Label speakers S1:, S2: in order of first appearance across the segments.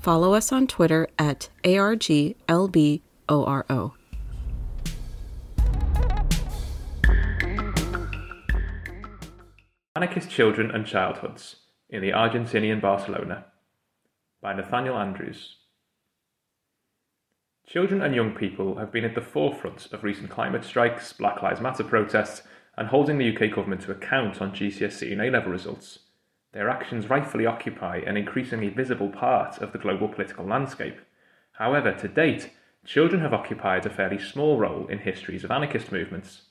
S1: follow us on Twitter at ARGLBORO.
S2: Anarchist Children and Childhoods in the Argentinian Barcelona by Nathaniel Andrews. Children and young people have been at the forefront of recent climate strikes, Black Lives Matter protests, and holding the UK government to account on GCSE and A level results. Their actions rightfully occupy an increasingly visible part of the global political landscape. However, to date, children have occupied a fairly small role in histories of anarchist movements.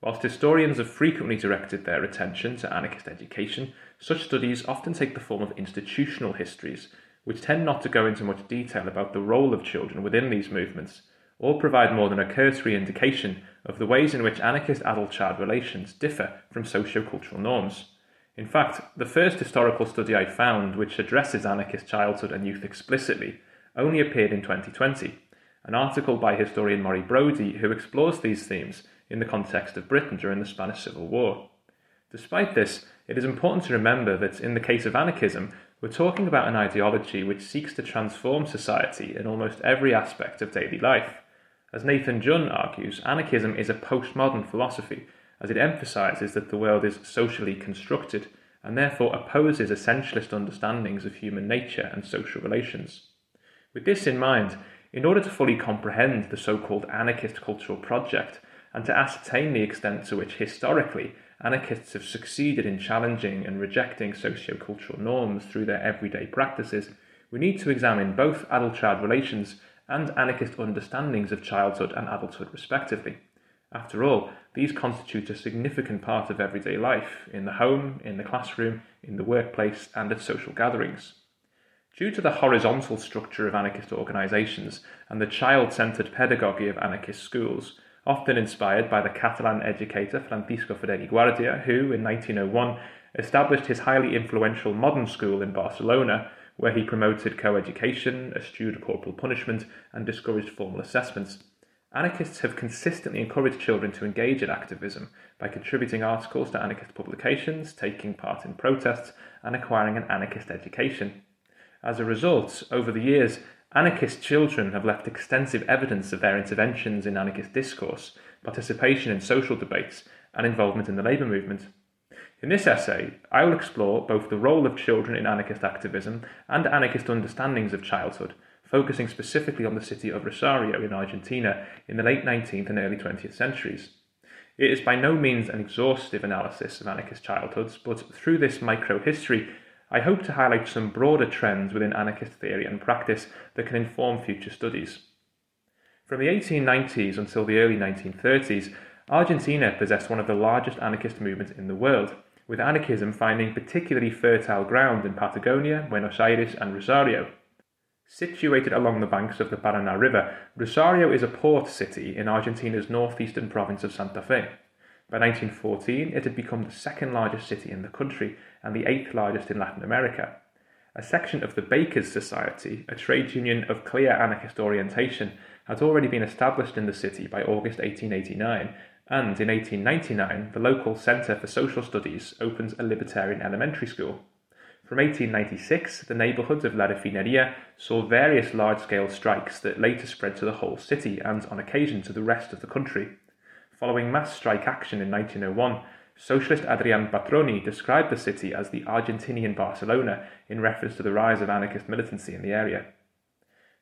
S2: Whilst historians have frequently directed their attention to anarchist education, such studies often take the form of institutional histories, which tend not to go into much detail about the role of children within these movements, or provide more than a cursory indication of the ways in which anarchist adult child relations differ from socio-cultural norms. In fact, the first historical study I found which addresses anarchist childhood and youth explicitly only appeared in 2020, an article by historian Murray Brodie who explores these themes in the context of Britain during the Spanish Civil War. Despite this, it is important to remember that in the case of anarchism, we're talking about an ideology which seeks to transform society in almost every aspect of daily life. As Nathan Jun argues, anarchism is a postmodern philosophy, as it emphasises that the world is socially constructed and therefore opposes essentialist understandings of human nature and social relations. With this in mind, in order to fully comprehend the so called anarchist cultural project, and to ascertain the extent to which historically anarchists have succeeded in challenging and rejecting socio-cultural norms through their everyday practices, we need to examine both adult-child relations and anarchist understandings of childhood and adulthood respectively. After all, these constitute a significant part of everyday life, in the home, in the classroom, in the workplace, and at social gatherings. Due to the horizontal structure of anarchist organisations and the child centred pedagogy of anarchist schools, often inspired by the Catalan educator Francisco Ferrer i Guardia, who, in 1901, established his highly influential modern school in Barcelona, where he promoted co-education, eschewed corporal punishment, and discouraged formal assessments. Anarchists have consistently encouraged children to engage in activism by contributing articles to anarchist publications, taking part in protests, and acquiring an anarchist education. As a result, over the years, Anarchist children have left extensive evidence of their interventions in anarchist discourse, participation in social debates, and involvement in the labour movement. In this essay, I will explore both the role of children in anarchist activism and anarchist understandings of childhood, focusing specifically on the city of Rosario in Argentina in the late 19th and early 20th centuries. It is by no means an exhaustive analysis of anarchist childhoods, but through this micro-history, I hope to highlight some broader trends within anarchist theory and practice that can inform future studies. From the 1890s until the early 1930s, Argentina possessed one of the largest anarchist movements in the world, with anarchism finding particularly fertile ground in Patagonia, Buenos Aires, and Rosario. Situated along the banks of the Paraná River, Rosario is a port city in Argentina's northeastern province of Santa Fe. By 1914, it had become the second largest city in the country and the eighth largest in Latin America. A section of the Bakers Society, a trade union of clear anarchist orientation, had already been established in the city by August 1889, and in 1899 the local Centre for Social Studies opened a libertarian elementary school. From 1896, the neighbourhoods of La Refineria saw various large scale strikes that later spread to the whole city and, on occasion, to the rest of the country. Following mass strike action in 1901, socialist Adrian Patroni described the city as the Argentinian Barcelona in reference to the rise of anarchist militancy in the area.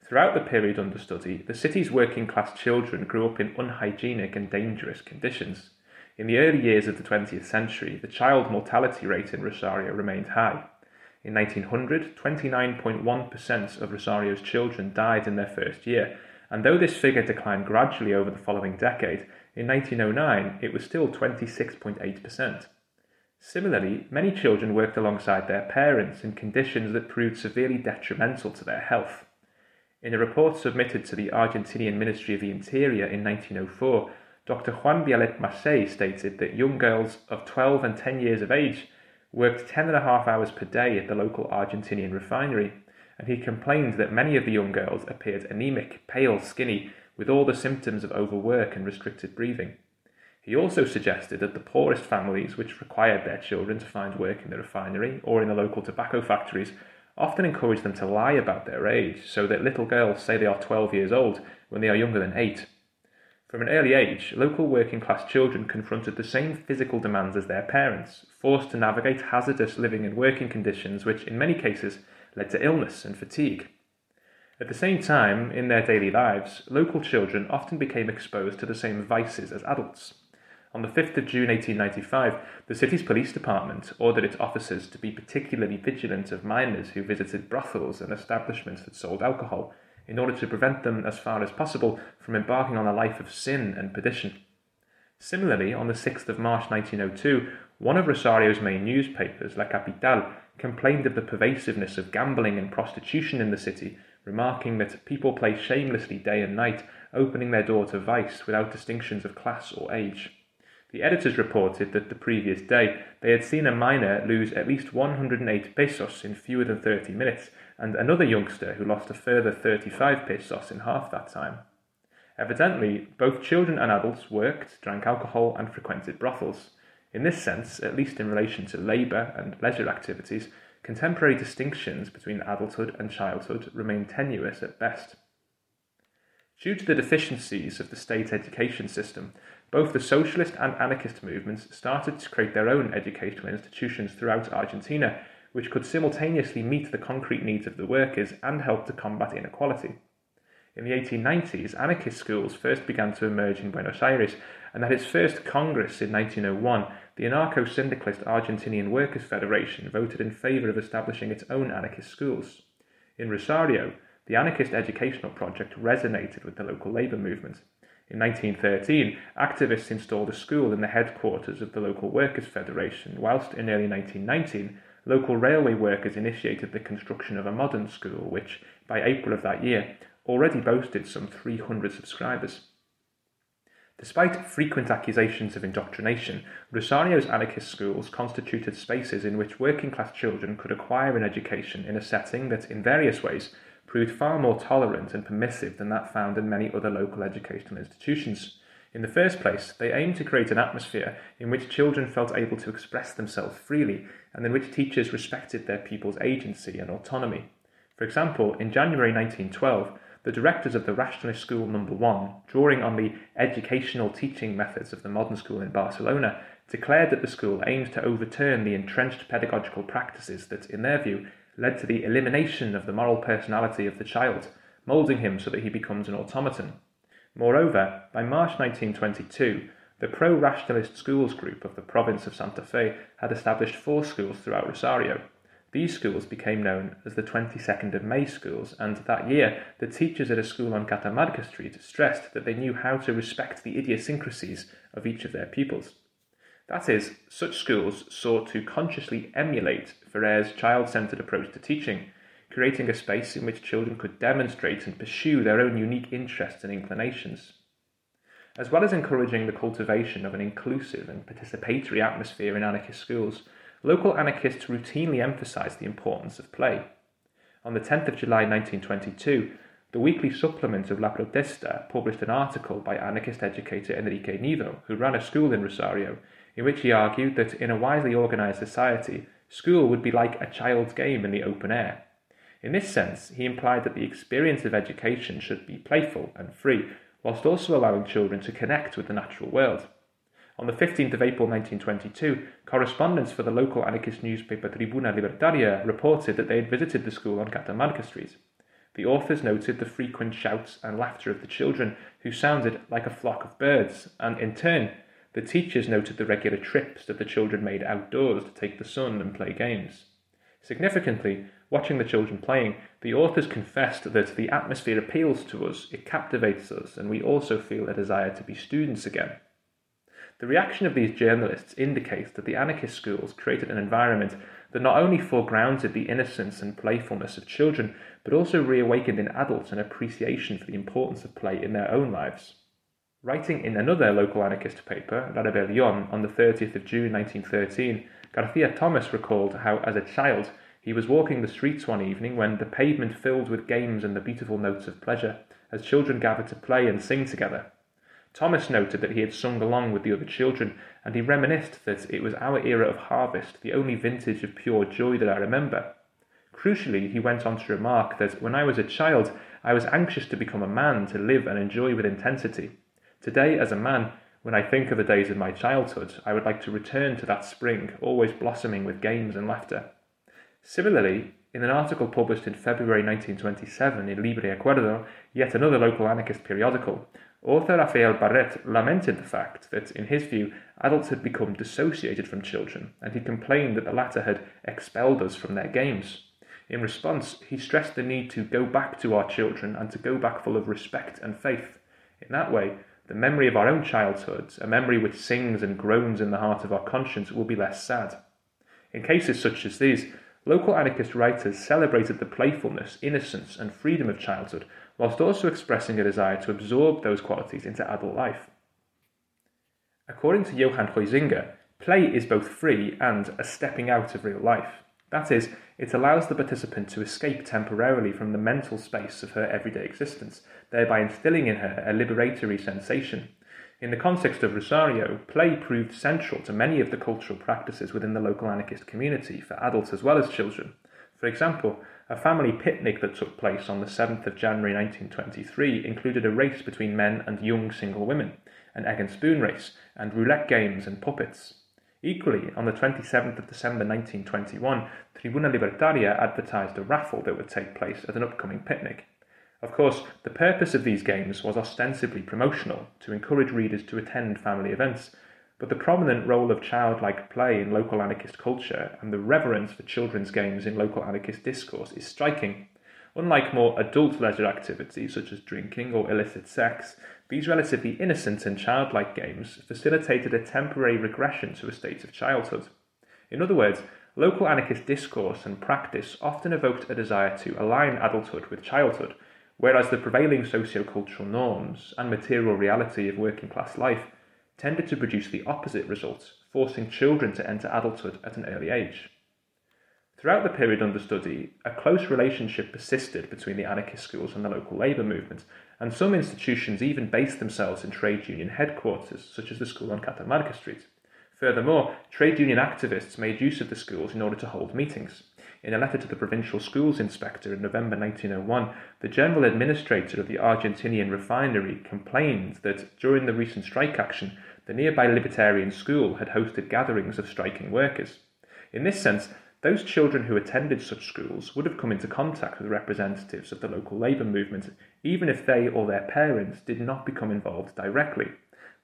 S2: Throughout the period under study, the city's working class children grew up in unhygienic and dangerous conditions. In the early years of the 20th century, the child mortality rate in Rosario remained high. In 1900, 29.1% of Rosario's children died in their first year, and though this figure declined gradually over the following decade, in 1909, it was still 26.8%. Similarly, many children worked alongside their parents in conditions that proved severely detrimental to their health. In a report submitted to the Argentinian Ministry of the Interior in 1904, Dr. Juan Bialet Massé stated that young girls of 12 and 10 years of age worked 10 and a half hours per day at the local Argentinian refinery, and he complained that many of the young girls appeared anemic, pale, skinny, with all the symptoms of overwork and restricted breathing. He also suggested that the poorest families, which required their children to find work in the refinery or in the local tobacco factories, often encouraged them to lie about their age, so that little girls say they are 12 years old when they are younger than 8. From an early age, local working class children confronted the same physical demands as their parents, forced to navigate hazardous living and working conditions which, in many cases, led to illness and fatigue. At the same time, in their daily lives, local children often became exposed to the same vices as adults. On the 5th of June 1895, the city's police department ordered its officers to be particularly vigilant of minors who visited brothels and establishments that sold alcohol, in order to prevent them as far as possible from embarking on a life of sin and perdition. Similarly, on the 6th of March 1902, one of Rosario's main newspapers, La Capital, complained of the pervasiveness of gambling and prostitution in the city, remarking that people play shamelessly day and night, opening their door to vice without distinctions of class or age. The editors reported that the previous day they had seen a minor lose at least 108 pesos in fewer than 30 minutes, and another youngster who lost a further 35 pesos in half that time. Evidently, both children and adults worked, drank alcohol, and frequented brothels. In this sense, at least in relation to labour and leisure activities, contemporary distinctions between adulthood and childhood remain tenuous at best. Due to the deficiencies of the state education system, both the socialist and anarchist movements started to create their own educational institutions throughout Argentina, which could simultaneously meet the concrete needs of the workers and help to combat inequality. In the 1890s, anarchist schools first began to emerge in Buenos Aires, and at its first Congress in 1901, the anarcho syndicalist Argentinian Workers' Federation voted in favour of establishing its own anarchist schools. In Rosario, the anarchist educational project resonated with the local labour movement. In 1913, activists installed a school in the headquarters of the local Workers' Federation, whilst in early 1919, local railway workers initiated the construction of a modern school, which, by April of that year, already boasted some 300 subscribers. Despite frequent accusations of indoctrination, Rosario's anarchist schools constituted spaces in which working class children could acquire an education in a setting that, in various ways, proved far more tolerant and permissive than that found in many other local educational institutions. In the first place, they aimed to create an atmosphere in which children felt able to express themselves freely and in which teachers respected their pupils' agency and autonomy. For example, in January 1912, the directors of the Rationalist School Number One, drawing on the educational teaching methods of the modern school in Barcelona, declared that the school aimed to overturn the entrenched pedagogical practices that, in their view, led to the elimination of the moral personality of the child, moulding him so that he becomes an automaton. Moreover, by March 1922, the pro rationalist schools group of the province of Santa Fe had established four schools throughout Rosario. These schools became known as the 22nd of May schools, and that year the teachers at a school on Catamarca Street stressed that they knew how to respect the idiosyncrasies of each of their pupils. That is, such schools sought to consciously emulate Ferrer's child centered approach to teaching, creating a space in which children could demonstrate and pursue their own unique interests and inclinations. As well as encouraging the cultivation of an inclusive and participatory atmosphere in anarchist schools, local anarchists routinely emphasized the importance of play. On the 10th of July 1922, the weekly supplement of La Protesta published an article by anarchist educator Enrique Nido, who ran a school in Rosario, in which he argued that in a wisely organized society, school would be like a child's game in the open air. In this sense, he implied that the experience of education should be playful and free, whilst also allowing children to connect with the natural world. On the 15th of April 1922, correspondents for the local anarchist newspaper Tribuna Libertaria reported that they had visited the school on Catamarca Street. The authors noted the frequent shouts and laughter of the children, who sounded like a flock of birds, and in turn the teachers noted the regular trips that the children made outdoors to take the sun and play games. Significantly, watching the children playing, the authors confessed that the atmosphere appeals to us, it captivates us, and we also feel a desire to be students again. The reaction of these journalists indicates that the anarchist schools created an environment that not only foregrounded the innocence and playfulness of children, but also reawakened in adults an appreciation for the importance of play in their own lives. Writing in another local anarchist paper, La Rebellion, on the 30th of June 1913, Garcia Thomas recalled how, as a child, he was walking the streets one evening when the pavement filled with games and the beautiful notes of pleasure, as children gathered to play and sing together. Thomas noted that he had sung along with the other children, and he reminisced that it was our era of harvest, the only vintage of pure joy that I remember. Crucially, he went on to remark that when I was a child, I was anxious to become a man to live and enjoy with intensity. Today, as a man, when I think of the days of my childhood, I would like to return to that spring, always blossoming with games and laughter. Similarly, in an article published in February 1927 in Libre Acuerdo, yet another local anarchist periodical, author Rafael Barrett lamented the fact that, in his view, adults had become dissociated from children, and he complained that the latter had expelled us from their games. In response, he stressed the need to go back to our children and to go back full of respect and faith. In that way, the memory of our own childhood, a memory which sings and groans in the heart of our conscience, will be less sad. In cases such as these, Local anarchist writers celebrated the playfulness, innocence, and freedom of childhood, whilst also expressing a desire to absorb those qualities into adult life. According to Johan Huizinga, play is both free and a stepping out of real life. That is, it allows the participant to escape temporarily from the mental space of her everyday existence, thereby instilling in her a liberatory sensation, in the context of Rosario, play proved central to many of the cultural practices within the local anarchist community for adults as well as children. For example, a family picnic that took place on the 7th of January 1923 included a race between men and young single women, an egg and spoon race, and roulette games and puppets. Equally, on the 27th of December 1921, Tribuna Libertaria advertised a raffle that would take place at an upcoming picnic. Of course, the purpose of these games was ostensibly promotional, to encourage readers to attend family events, but the prominent role of childlike play in local anarchist culture and the reverence for children's games in local anarchist discourse is striking. Unlike more adult leisure activities such as drinking or illicit sex, these relatively innocent and childlike games facilitated a temporary regression to a state of childhood. In other words, local anarchist discourse and practice often evoked a desire to align adulthood with childhood whereas the prevailing sociocultural norms and material reality of working class life tended to produce the opposite result, forcing children to enter adulthood at an early age. Throughout the period under study, a close relationship persisted between the anarchist schools and the local labour movement, and some institutions even based themselves in trade union headquarters, such as the school on Catamarca Street. Furthermore, trade union activists made use of the schools in order to hold meetings. In a letter to the provincial schools inspector in November 1901, the general administrator of the Argentinian refinery complained that during the recent strike action, the nearby Libertarian school had hosted gatherings of striking workers. In this sense, those children who attended such schools would have come into contact with representatives of the local labour movement, even if they or their parents did not become involved directly.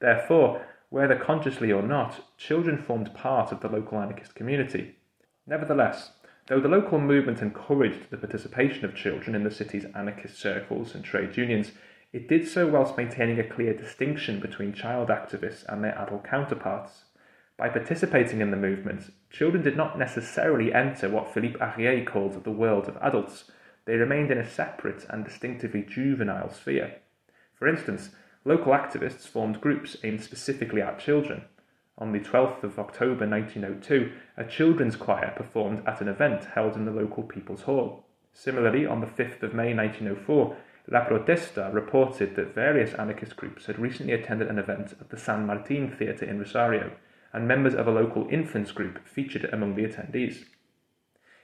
S2: Therefore, whether consciously or not, children formed part of the local anarchist community. Nevertheless, Though the local movement encouraged the participation of children in the city's anarchist circles and trade unions, it did so whilst maintaining a clear distinction between child activists and their adult counterparts. By participating in the movement, children did not necessarily enter what Philippe Ariès called the world of adults. They remained in a separate and distinctively juvenile sphere. For instance, local activists formed groups aimed specifically at children, on the 12th of October 1902, a children's choir performed at an event held in the local People's Hall. Similarly, on the 5th of May 1904, La Protesta reported that various anarchist groups had recently attended an event at the San Martin Theatre in Rosario, and members of a local infants group featured among the attendees.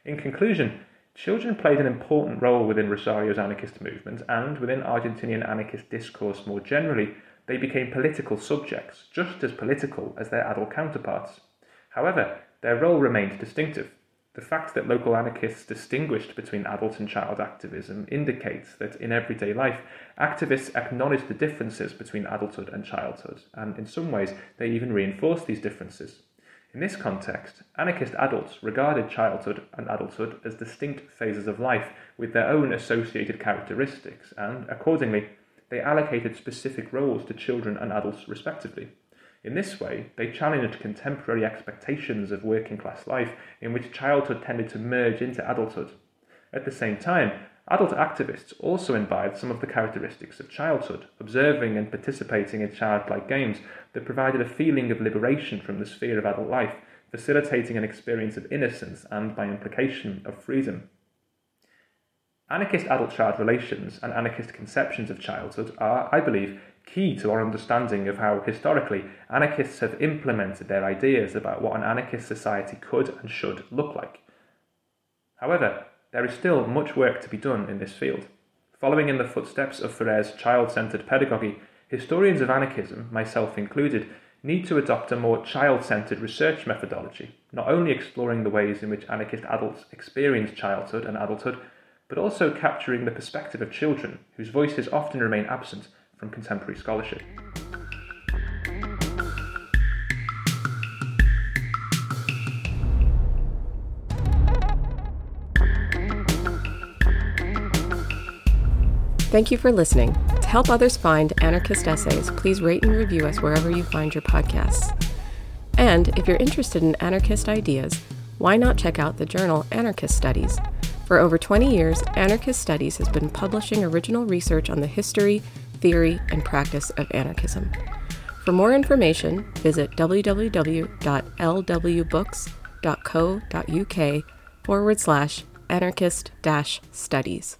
S2: In conclusion, children played an important role within Rosario's anarchist movement and within Argentinian anarchist discourse more generally they became political subjects, just as political as their adult counterparts. However, their role remained distinctive. The fact that local anarchists distinguished between adult and child activism indicates that in everyday life, activists acknowledge the differences between adulthood and childhood, and in some ways, they even reinforce these differences. In this context, anarchist adults regarded childhood and adulthood as distinct phases of life with their own associated characteristics, and accordingly, they allocated specific roles to children and adults respectively. In this way, they challenged contemporary expectations of working class life in which childhood tended to merge into adulthood. At the same time, adult activists also imbibed some of the characteristics of childhood, observing and participating in childlike games that provided a feeling of liberation from the sphere of adult life, facilitating an experience of innocence and, by implication, of freedom. Anarchist adult child relations and anarchist conceptions of childhood are, I believe, key to our understanding of how, historically, anarchists have implemented their ideas about what an anarchist society could and should look like. However, there is still much work to be done in this field. Following in the footsteps of Freire's child centered pedagogy, historians of anarchism, myself included, need to adopt a more child centered research methodology, not only exploring the ways in which anarchist adults experience childhood and adulthood, but also capturing the perspective of children whose voices often remain absent from contemporary scholarship.
S1: Thank you for listening. To help others find anarchist essays, please rate and review us wherever you find your podcasts. And if you're interested in anarchist ideas, why not check out the journal Anarchist Studies? For over 20 years, Anarchist Studies has been publishing original research on the history, theory, and practice of anarchism. For more information, visit www.lwbooks.co.uk forward slash anarchist studies.